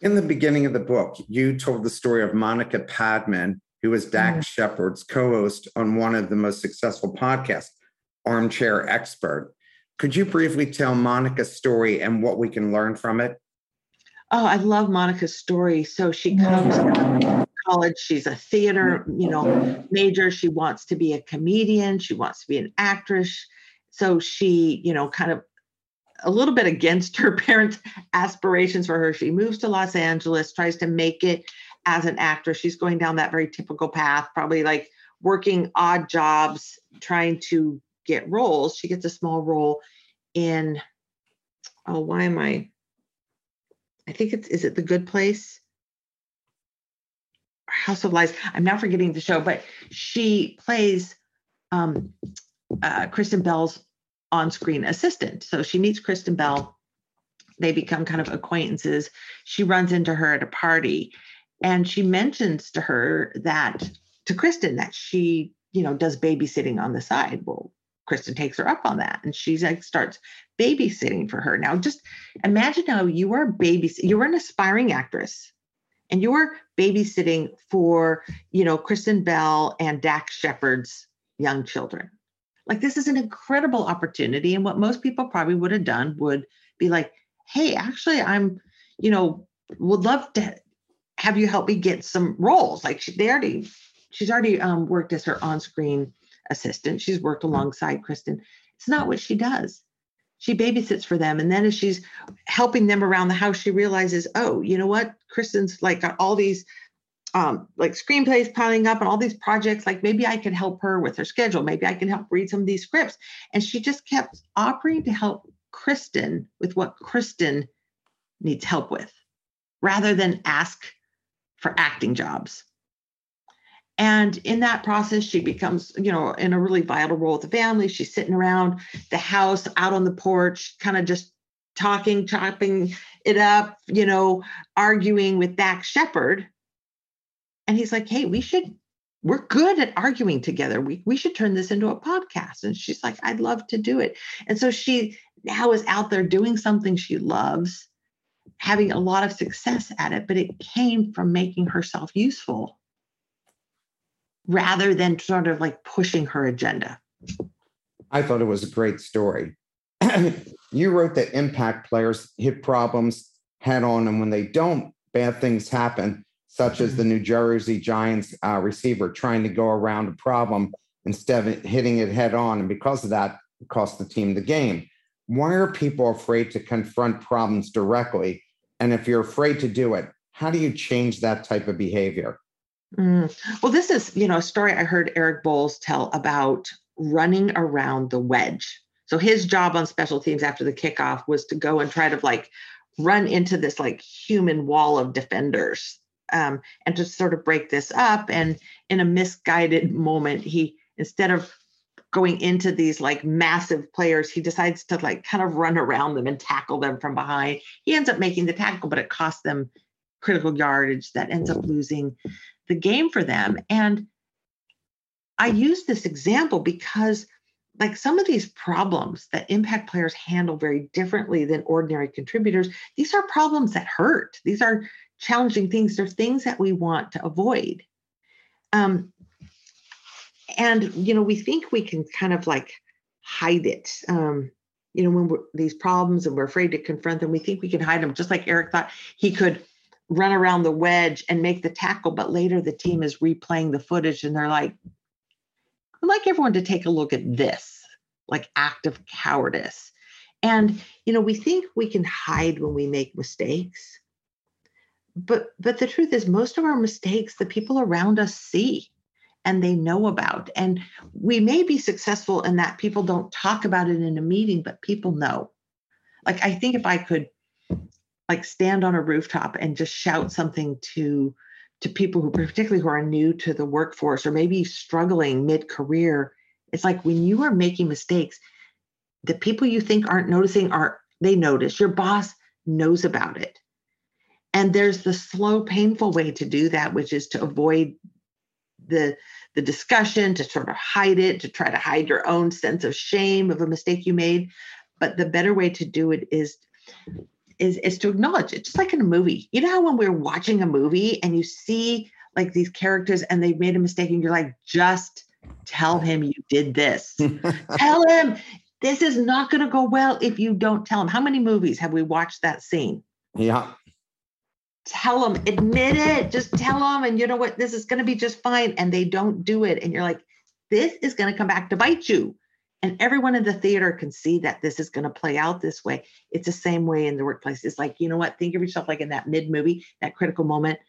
In the beginning of the book, you told the story of Monica Padman, who was Dax mm. Shepard's co host on one of the most successful podcasts, Armchair Expert. Could you briefly tell Monica's story and what we can learn from it? Oh, I love Monica's story. So she comes to college. She's a theater, you know, major. She wants to be a comedian. She wants to be an actress. So she, you know, kind of a little bit against her [laughs] parents' aspirations for her. She moves to Los Angeles, tries to make it as an actress. She's going down that very typical path, probably like working odd jobs, trying to get roles. She gets a small role in, oh, why am I? I think it's, is it The Good Place? House of Lies. I'm now forgetting the show, but she plays um, uh, Kristen Bell's on screen assistant. So she meets Kristen Bell. They become kind of acquaintances. She runs into her at a party and she mentions to her that, to Kristen, that she, you know, does babysitting on the side. Well, Kristen takes her up on that and she's like starts babysitting for her. Now just imagine how you are babysitting, you're an aspiring actress and you're babysitting for, you know, Kristen Bell and Dax Shepard's young children. Like this is an incredible opportunity. And what most people probably would have done would be like, hey, actually, I'm, you know, would love to have you help me get some roles. Like she, they already, she's already um, worked as her on-screen assistant. She's worked alongside Kristen. It's not what she does. She babysits for them. And then as she's helping them around the house, she realizes, oh, you know what? Kristen's like got all these um, like screenplays piling up and all these projects. Like maybe I could help her with her schedule. Maybe I can help read some of these scripts. And she just kept offering to help Kristen with what Kristen needs help with rather than ask for acting jobs. And in that process, she becomes, you know, in a really vital role with the family. She's sitting around the house, out on the porch, kind of just talking, chopping it up, you know, arguing with Dax Shepard, and he's like, hey, we should, we're good at arguing together. We, we should turn this into a podcast. And she's like, I'd love to do it. And so she now is out there doing something she loves, having a lot of success at it, but it came from making herself useful rather than sort of like pushing her agenda. I thought it was a great story. [clears throat] you wrote that impact players hit problems head on, and when they don't, bad things happen such as the New Jersey Giants uh, receiver trying to go around a problem instead of hitting it head on. And because of that, it cost the team the game. Why are people afraid to confront problems directly? And if you're afraid to do it, how do you change that type of behavior? Mm. Well, this is, you know, a story I heard Eric Boles tell about running around the wedge. So his job on special teams after the kickoff was to go and try to like run into this like human wall of defenders um, and to sort of break this up. And in a misguided moment, he instead of going into these like massive players, he decides to like kind of run around them and tackle them from behind. He ends up making the tackle, but it costs them critical yardage that ends up losing the game for them. And I use this example because like some of these problems that impact players handle very differently than ordinary contributors these are problems that hurt these are challenging things. They're things that we want to avoid. Um, and, you know, we think we can kind of like hide it. Um, you know, when we're these problems and we're afraid to confront them, we think we can hide them, just like Eric thought he could run around the wedge and make the tackle, but later the team is replaying the footage and they're like, I'd like everyone to take a look at this, like act of cowardice. And, you know, we think we can hide when we make mistakes, but but the truth is most of our mistakes the people around us see and they know about. And we may be successful in that people don't talk about it in a meeting but people know. Like i think if i could like stand on a rooftop and just shout something to to people who particularly who are new to the workforce or maybe struggling mid-career it's like when you are making mistakes the people you think aren't noticing are they notice. Your boss knows about it. And there's the slow painful way to do that which is to avoid the the discussion to sort of hide it to try to hide your own sense of shame of a mistake you made. But the better way to do it is is is to acknowledge it just like in a movie. You know how when we're watching a movie and you see like these characters and they've made a mistake and you're like just tell him you did this. [laughs] Tell him this is not going to go well if you don't tell him. How many movies have we watched that scene? Yeah tell them, admit it, just tell them, and you know what, this is going to be just fine. And they don't do it. And you're like, this is going to come back to bite you. And everyone in the theater can see that this is going to play out this way. It's the same way in the workplace. It's like, you know what, think of yourself like in that mid movie, that critical moment.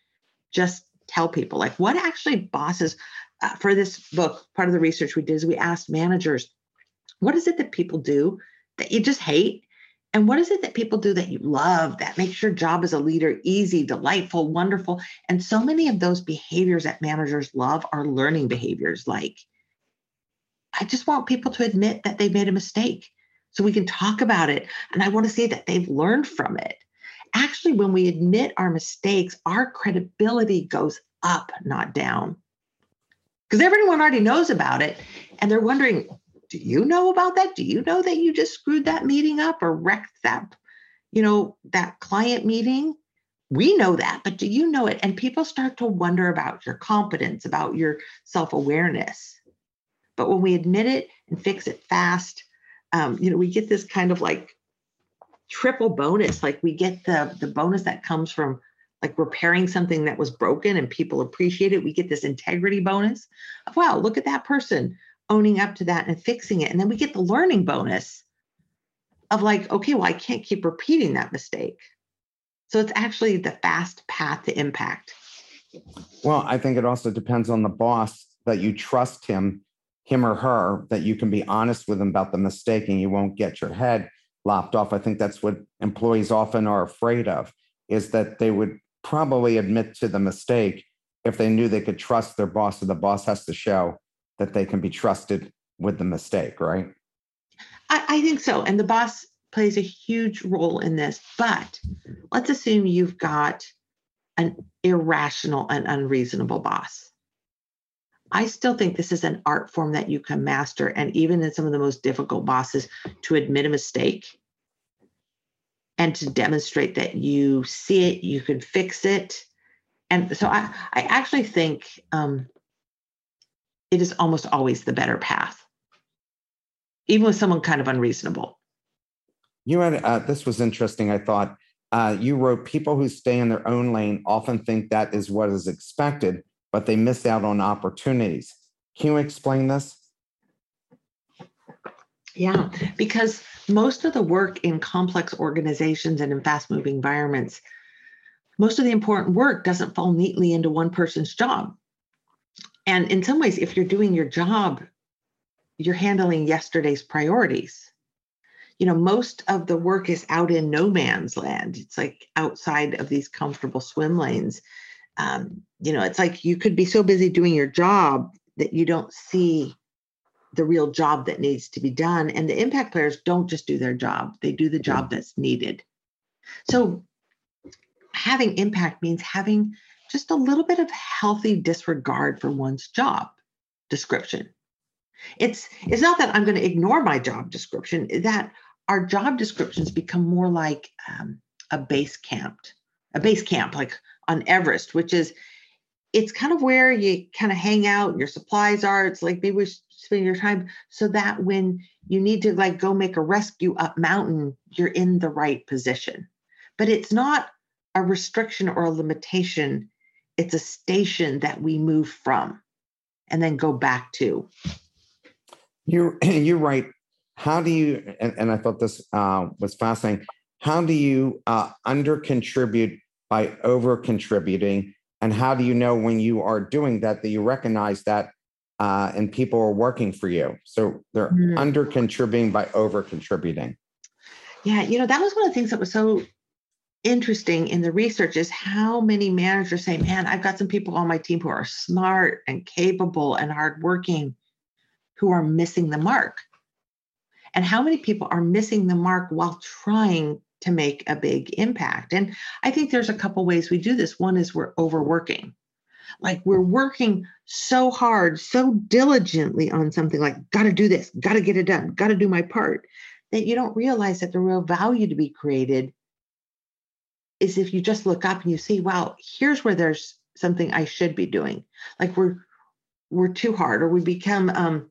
Just tell people, like, what actually bosses uh, for this book, part of the research we did is we asked managers, what is it that people do that you just hate and what is it that people do that you love that makes your job as a leader easy, delightful, wonderful? And so many of those behaviors that managers love are learning behaviors like, I just want people to admit that they've made a mistake so we can talk about it. And I want to see that they've learned from it. Actually, when we admit our mistakes, our credibility goes up, not down. Because everyone already knows about it. And they're wondering, do you know about that? Do you know that you just screwed that meeting up or wrecked that, you know, that client meeting? We know that, but do you know it? And people start to wonder about your competence, about your self awareness. But when we admit it and fix it fast, um, you know, we get this kind of like triple bonus. Like we get the the bonus that comes from like repairing something that was broken and people appreciate it. We get this integrity bonus. Wow, look at that person owning up to that and fixing it. And then we get the learning bonus of like, okay, well, I can't keep repeating that mistake. So it's actually the fast path to impact. Well, I think it also depends on the boss that you trust him, him or her, that you can be honest with them about the mistake and you won't get your head lopped off. I think that's what employees often are afraid of, is that they would probably admit to the mistake if they knew they could trust their boss, so the boss has to show that they can be trusted with the mistake, right? I, I think so. And the boss plays a huge role in this. But let's assume you've got an irrational and unreasonable boss. I still think this is an art form that you can master. And even in some of the most difficult bosses, to admit a mistake and to demonstrate that you see it, you can fix it. And so I, I actually think um, it is almost always the better path, even with someone kind of unreasonable. You had uh, this was interesting. I thought uh, you wrote people who stay in their own lane often think that is what is expected, but they miss out on opportunities. Can you explain this? Yeah, because most of the work in complex organizations and in fast moving environments, most of the important work doesn't fall neatly into one person's job. And in some ways, if you're doing your job, you're handling yesterday's priorities. You know, most of the work is out in no man's land. It's like outside of these comfortable swim lanes. Um, you know, it's like you could be so busy doing your job that you don't see the real job that needs to be done. And the impact players don't just do their job, they do the job that's needed. So having impact means having just a little bit of healthy disregard for one's job description. It's it's not that I'm going to ignore my job description. That our job descriptions become more like um, a base camp, a base camp like on Everest, which is it's kind of where you kind of hang out. Your supplies are. It's like maybe spend your time so that when you need to like go make a rescue up mountain, you're in the right position. But it's not a restriction or a limitation it's a station that we move from and then go back to. You you write. How do you? And, and I thought this uh, was fascinating. How do you uh, under contribute by over contributing? And how do you know when you are doing that that you recognize that uh, and people are working for you? So they're mm-hmm. under contributing by over contributing. Yeah, you know, that was one of the things that was so interesting in the research is how many managers say, man, I've got some people on my team who are smart and capable and hardworking who are missing the mark. And how many people are missing the mark while trying to make a big impact? And I think there's a couple ways we do this. One is we're overworking. Like we're working so hard, so diligently on something like, got to do this, got to get it done, got to do my part, that you don't realize that the real value to be created is if you just look up and you see, wow, here's where there's something I should be doing. Like we're we're too hard, or we become um,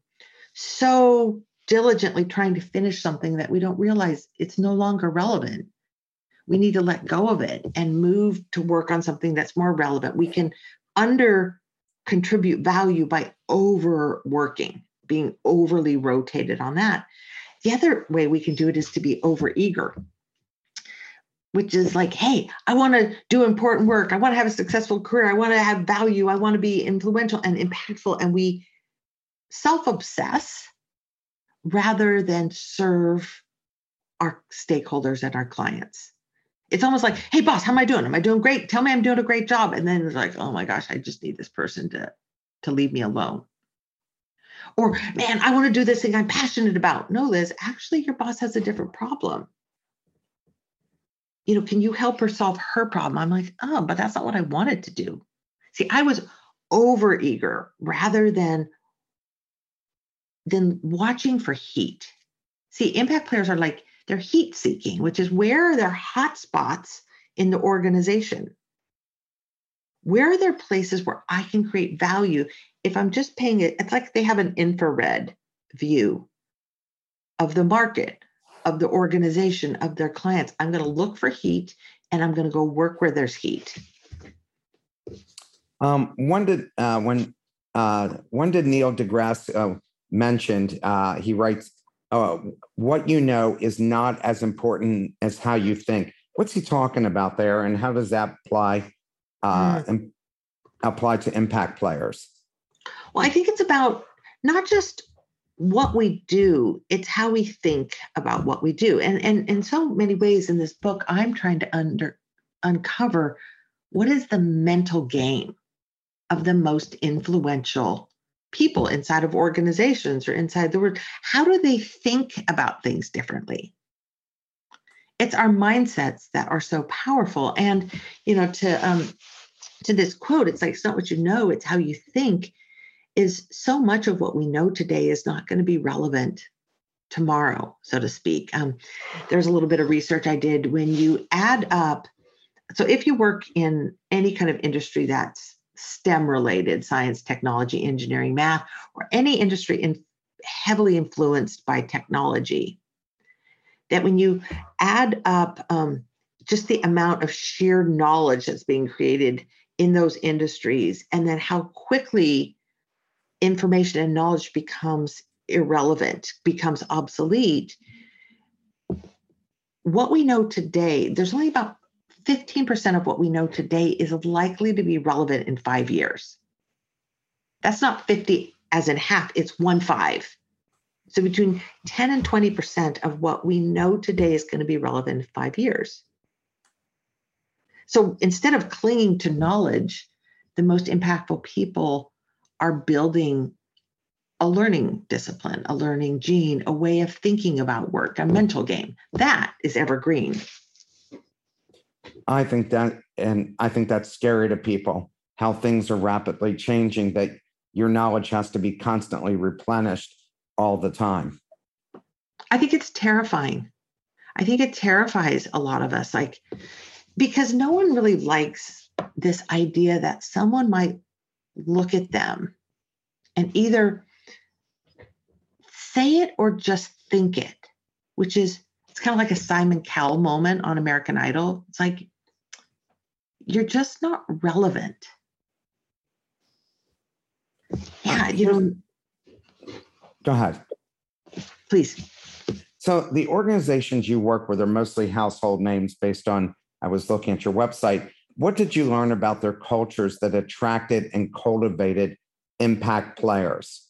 so diligently trying to finish something that we don't realize it's no longer relevant. We need to let go of it and move to work on something that's more relevant. We can under contribute value by overworking, being overly rotated on that. The other way we can do it is to be over eager which is like, hey, I want to do important work. I want to have a successful career. I want to have value. I want to be influential and impactful. And we self obsess rather than serve our stakeholders and our clients. It's almost like, hey, boss, how am I doing? Am I doing great? Tell me I'm doing a great job. And then it's like, oh my gosh, I just need this person to, to leave me alone. Or, man, I want to do this thing I'm passionate about. No, Liz, actually, your boss has a different problem you know, can you help her solve her problem? I'm like, oh, but that's not what I wanted to do. See, I was over eager rather than than watching for heat. See, impact players are like they're heat seeking, which is where are their hot spots in the organization? Where are there places where I can create value if I'm just paying it? It's like they have an infrared view of the market of the organization of their clients. I'm going to look for heat and I'm going to go work where there's heat. Um, when did uh, when uh, when did Neil deGrasse uh, mentioned? Uh, he writes, oh, "What you know is not as important as how you think." What's he talking about there, and how does that apply uh, mm. apply to impact players? Well, I think it's about not just what we do it's how we think about what we do. And and in so many ways in this book i'm trying to under uncover what is the mental game of the most influential people inside of organizations or inside the world. How do they think about things differently? It's our mindsets that are so powerful. And you know to um to this quote it's like it's not what you know it's how you think is so much of what we know today is not going to be relevant tomorrow, so to speak. Um, there's a little bit of research I did when you add up. So, if you work in any kind of industry that's STEM related, science, technology, engineering, math, or any industry in, heavily influenced by technology, that when you add up um, just the amount of sheer knowledge that's being created in those industries, and then how quickly information and knowledge becomes irrelevant, becomes obsolete, what we know today, there's only about 15% of what we know today is likely to be relevant in five years. That's not 50 as in half, it's one five. So between 10 and 20% of what we know today is going to be relevant in five years. So instead of clinging to knowledge, the most impactful people are building a learning discipline, a learning gene, a way of thinking about work, a mental game. That is evergreen. I think that, and I think that's scary to people, how things are rapidly changing, that your knowledge has to be constantly replenished all the time. I think it's terrifying. I think it terrifies a lot of us, like, because no one really likes this idea that someone might look at them and either say it or just think it, which is it's kind of like a Simon Cowell moment on American Idol. It's like you're just not relevant. Yeah, you know. Go ahead. Please. So the organizations you work with are mostly household names based on I was looking at your website. What did you learn about their cultures that attracted and cultivated impact players?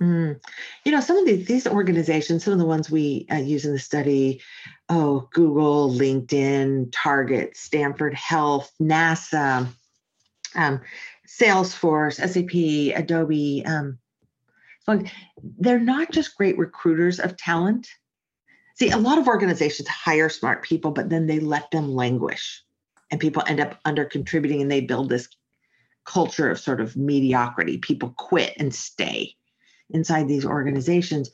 Mm. You know, some of these, these organizations, some of the ones we uh, use in the study, oh, Google, LinkedIn, Target, Stanford Health, NASA, um, Salesforce, SAP, Adobe. Um, so they're not just great recruiters of talent. See, a lot of organizations hire smart people, but then they let them languish and people end up under contributing and they build this culture of sort of mediocrity. People quit and stay inside these organizations.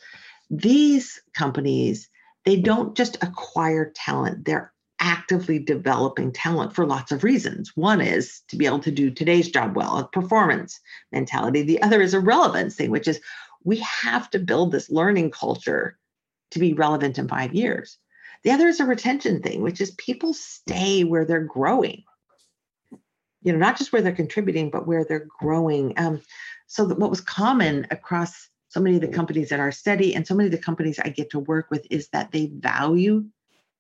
These companies, they don't just acquire talent, they're actively developing talent for lots of reasons. One is to be able to do today's job well, a performance mentality. The other is a relevance thing, which is we have to build this learning culture to be relevant in five years. The other is a retention thing, which is people stay where they're growing. You know, not just where they're contributing, but where they're growing. Um, so that what was common across so many of the companies that are study and so many of the companies I get to work with is that they value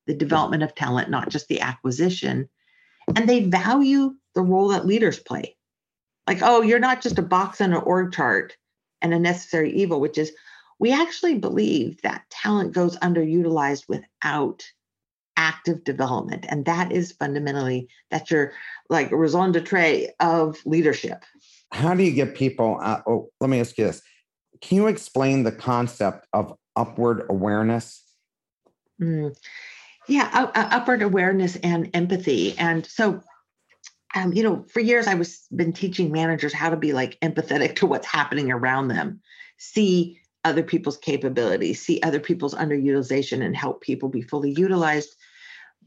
the development of talent, not just the acquisition. And they value the role that leaders play. Like, oh, you're not just a box on an org chart and a necessary evil, which is we actually believe that talent goes underutilized without active development. And that is fundamentally that you're like raison d'etre of leadership. How do you get people? Uh, oh, let me ask you this. Can you explain the concept of upward awareness? Mm. Yeah, uh, uh, upward awareness and empathy. And so, um, you know, for years I was been teaching managers how to be like empathetic to what's happening around them, see other people's capabilities, see other people's underutilization, and help people be fully utilized.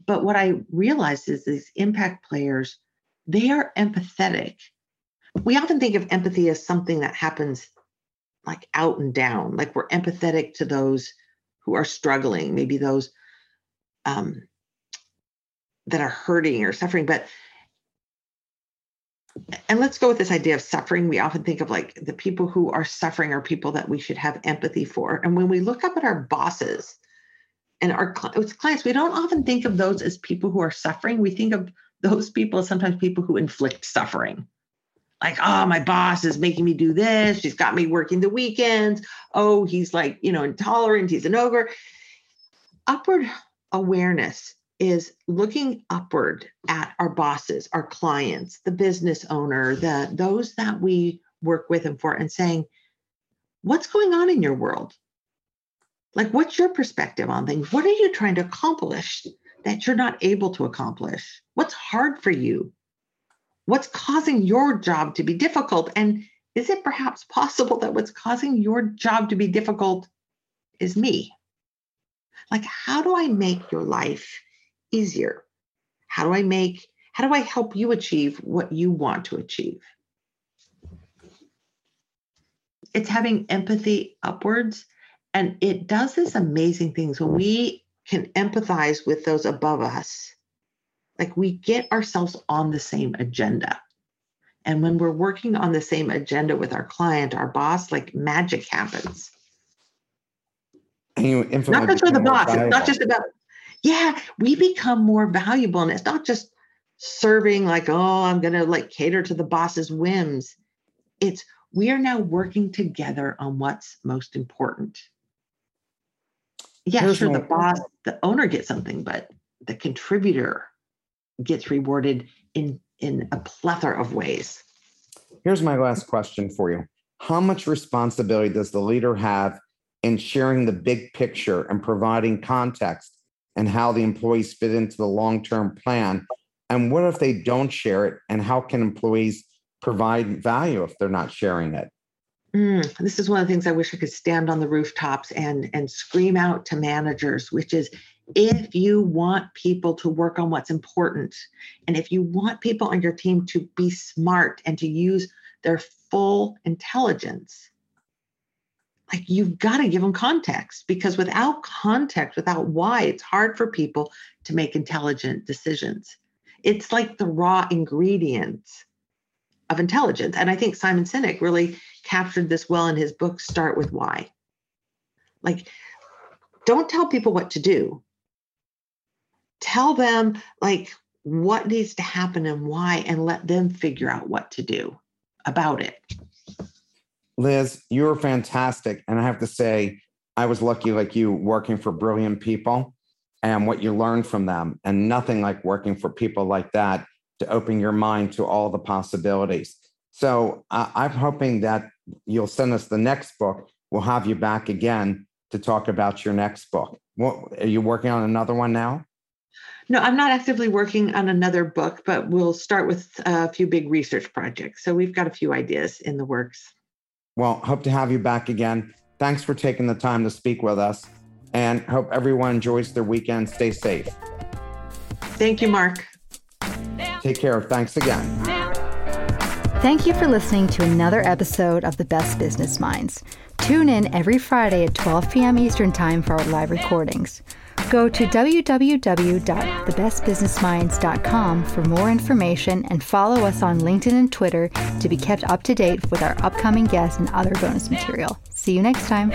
But what I realized is these impact players, they are empathetic. We often think of empathy as something that happens like out and down, like we're empathetic to those who are struggling, maybe those um, that are hurting or suffering. But and let's go with this idea of suffering. We often think of like the people who are suffering are people that we should have empathy for. And when we look up at our bosses and our clients, we don't often think of those as people who are suffering. We think of those people as sometimes people who inflict suffering. Like, oh, my boss is making me do this. She's got me working the weekends. Oh, he's like, you know, intolerant. He's an ogre. Upward awareness is looking upward at our bosses, our clients, the business owner, the those that we work with and for and saying, what's going on in your world? Like what's your perspective on things? What are you trying to accomplish that you're not able to accomplish? What's hard for you? What's causing your job to be difficult? And is it perhaps possible that what's causing your job to be difficult is me? Like, how do I make your life easier? How do I make, how do I help you achieve what you want to achieve? It's having empathy upwards. And it does this amazing things when we can empathize with those above us. Like we get ourselves on the same agenda. And when we're working on the same agenda with our client, our boss, like magic happens. And you not just for the boss. It's not just about, yeah, we become more valuable. And it's not just serving like, oh, I'm going to like cater to the boss's whims. It's we are now working together on what's most important. Yeah, sure, the boss, the owner gets something, but the contributor gets rewarded in in a plethora of ways. Here's my last question for you. How much responsibility does the leader have in sharing the big picture and providing context and how the employees fit into the long term plan? And what if they don't share it? And how can employees provide value if they're not sharing it? Mm, this is one of the things I wish I could stand on the rooftops and, and scream out to managers, which is if you want people to work on what's important, and if you want people on your team to be smart and to use their full intelligence, like you've got to give them context because without context, without why, it's hard for people to make intelligent decisions. It's like the raw ingredients of intelligence. And I think Simon Sinek really captured this well in his book, Start with Why. Like, don't tell people what to do. Tell them, like, what needs to happen and why, and let them figure out what to do about it. Liz, you're fantastic. And I have to say, I was lucky like you working for brilliant people and what you learn from them, and nothing like working for people like that to open your mind to all the possibilities. So uh, I'm hoping that you'll send us the next book. We'll have you back again to talk about your next book. What, are you working on another one now? No, I'm not actively working on another book, but we'll start with a few big research projects. So we've got a few ideas in the works. Well, hope to have you back again. Thanks for taking the time to speak with us and hope everyone enjoys their weekend. Stay safe. Thank you, Mark. Take care. Thanks again. Thank you for listening to another episode of The Best Business Minds. Tune in every Friday at 12 p.m. Eastern Time for our live recordings. Go to www.thebestbusinessminds.com for more information and follow us on LinkedIn and Twitter to be kept up to date with our upcoming guests and other bonus material. See you next time.